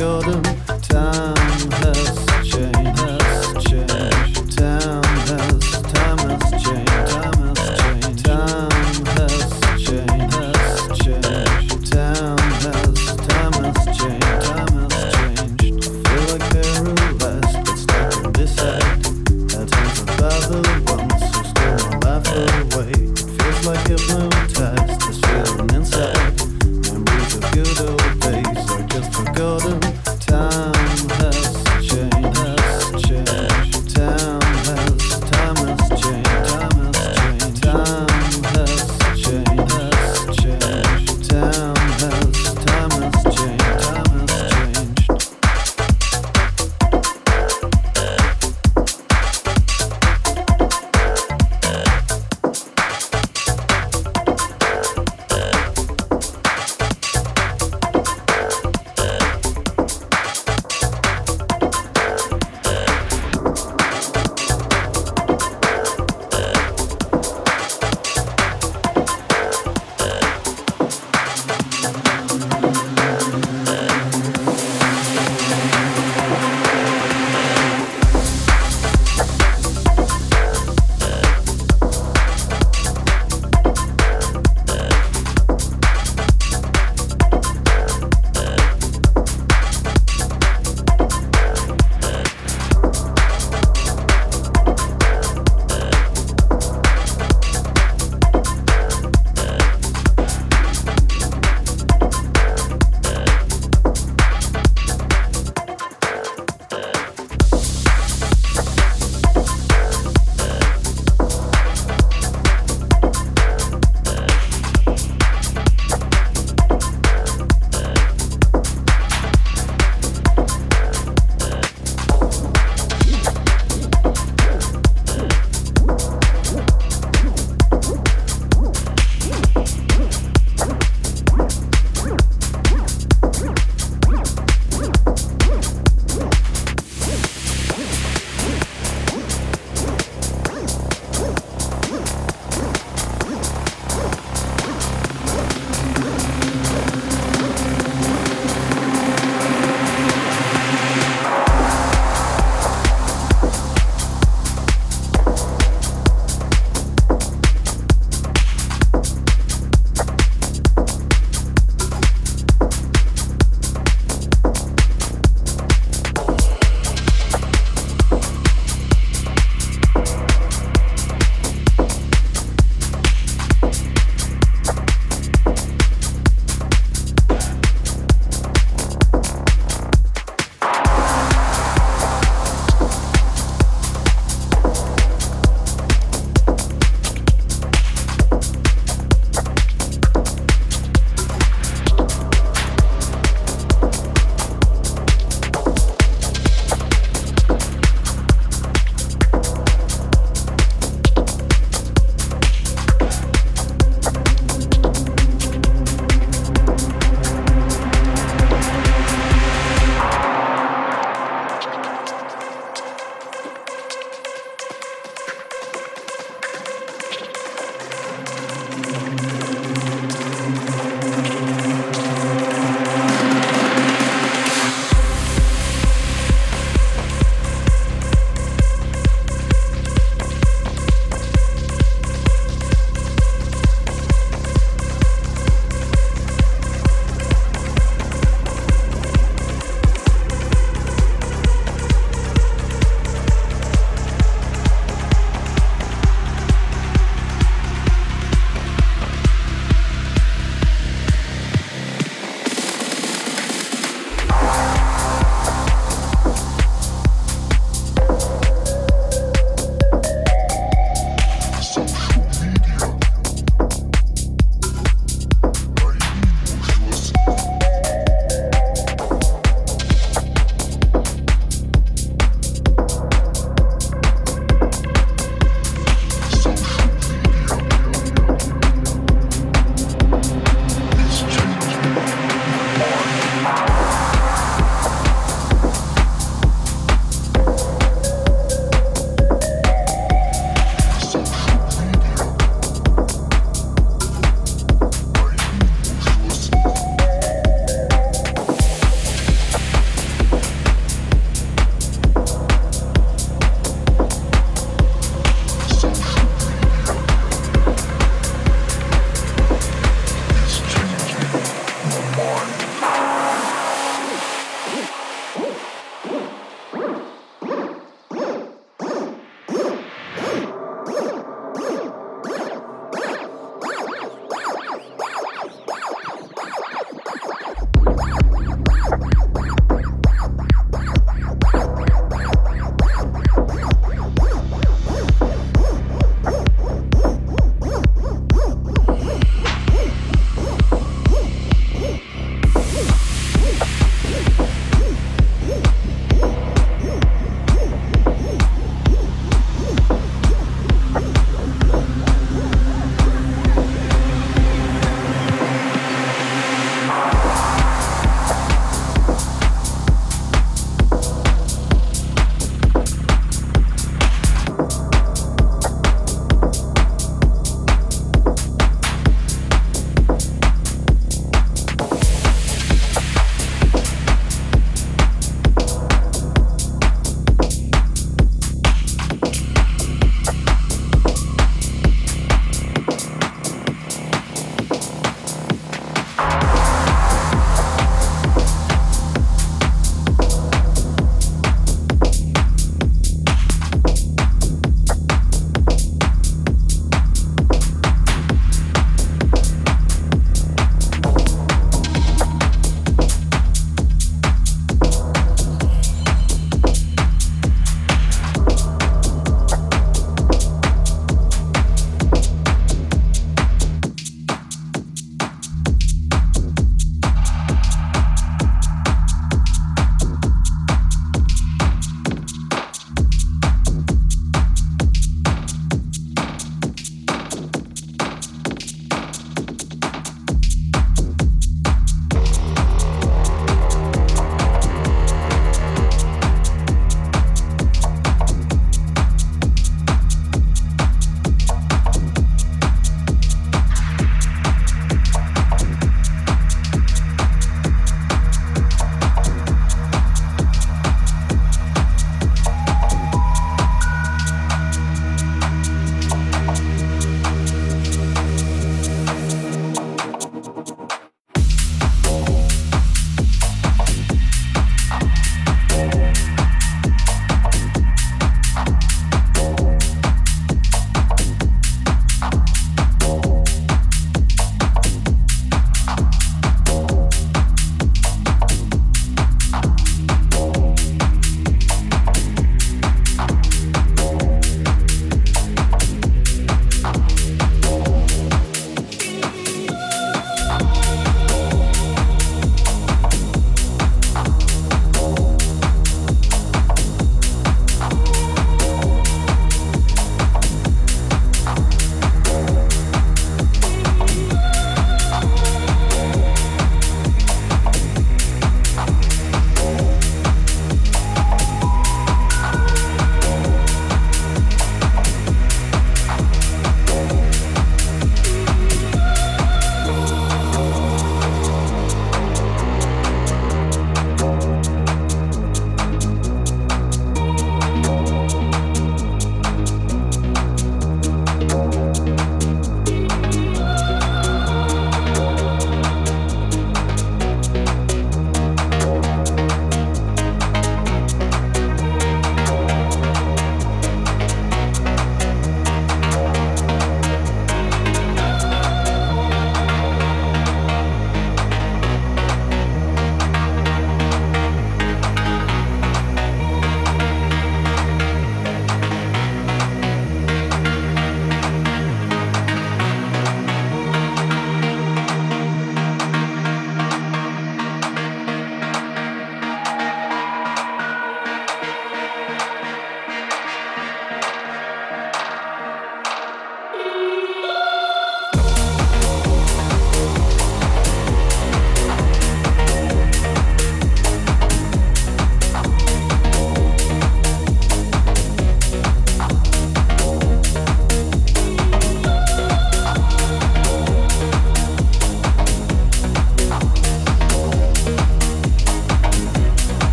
gördüm.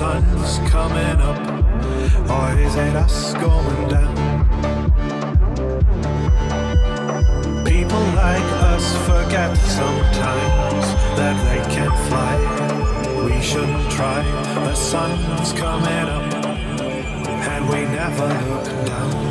Sun's coming up. Or is it us going down? People like us forget sometimes that they can fly. We shouldn't try, the sun's coming up and we never look down.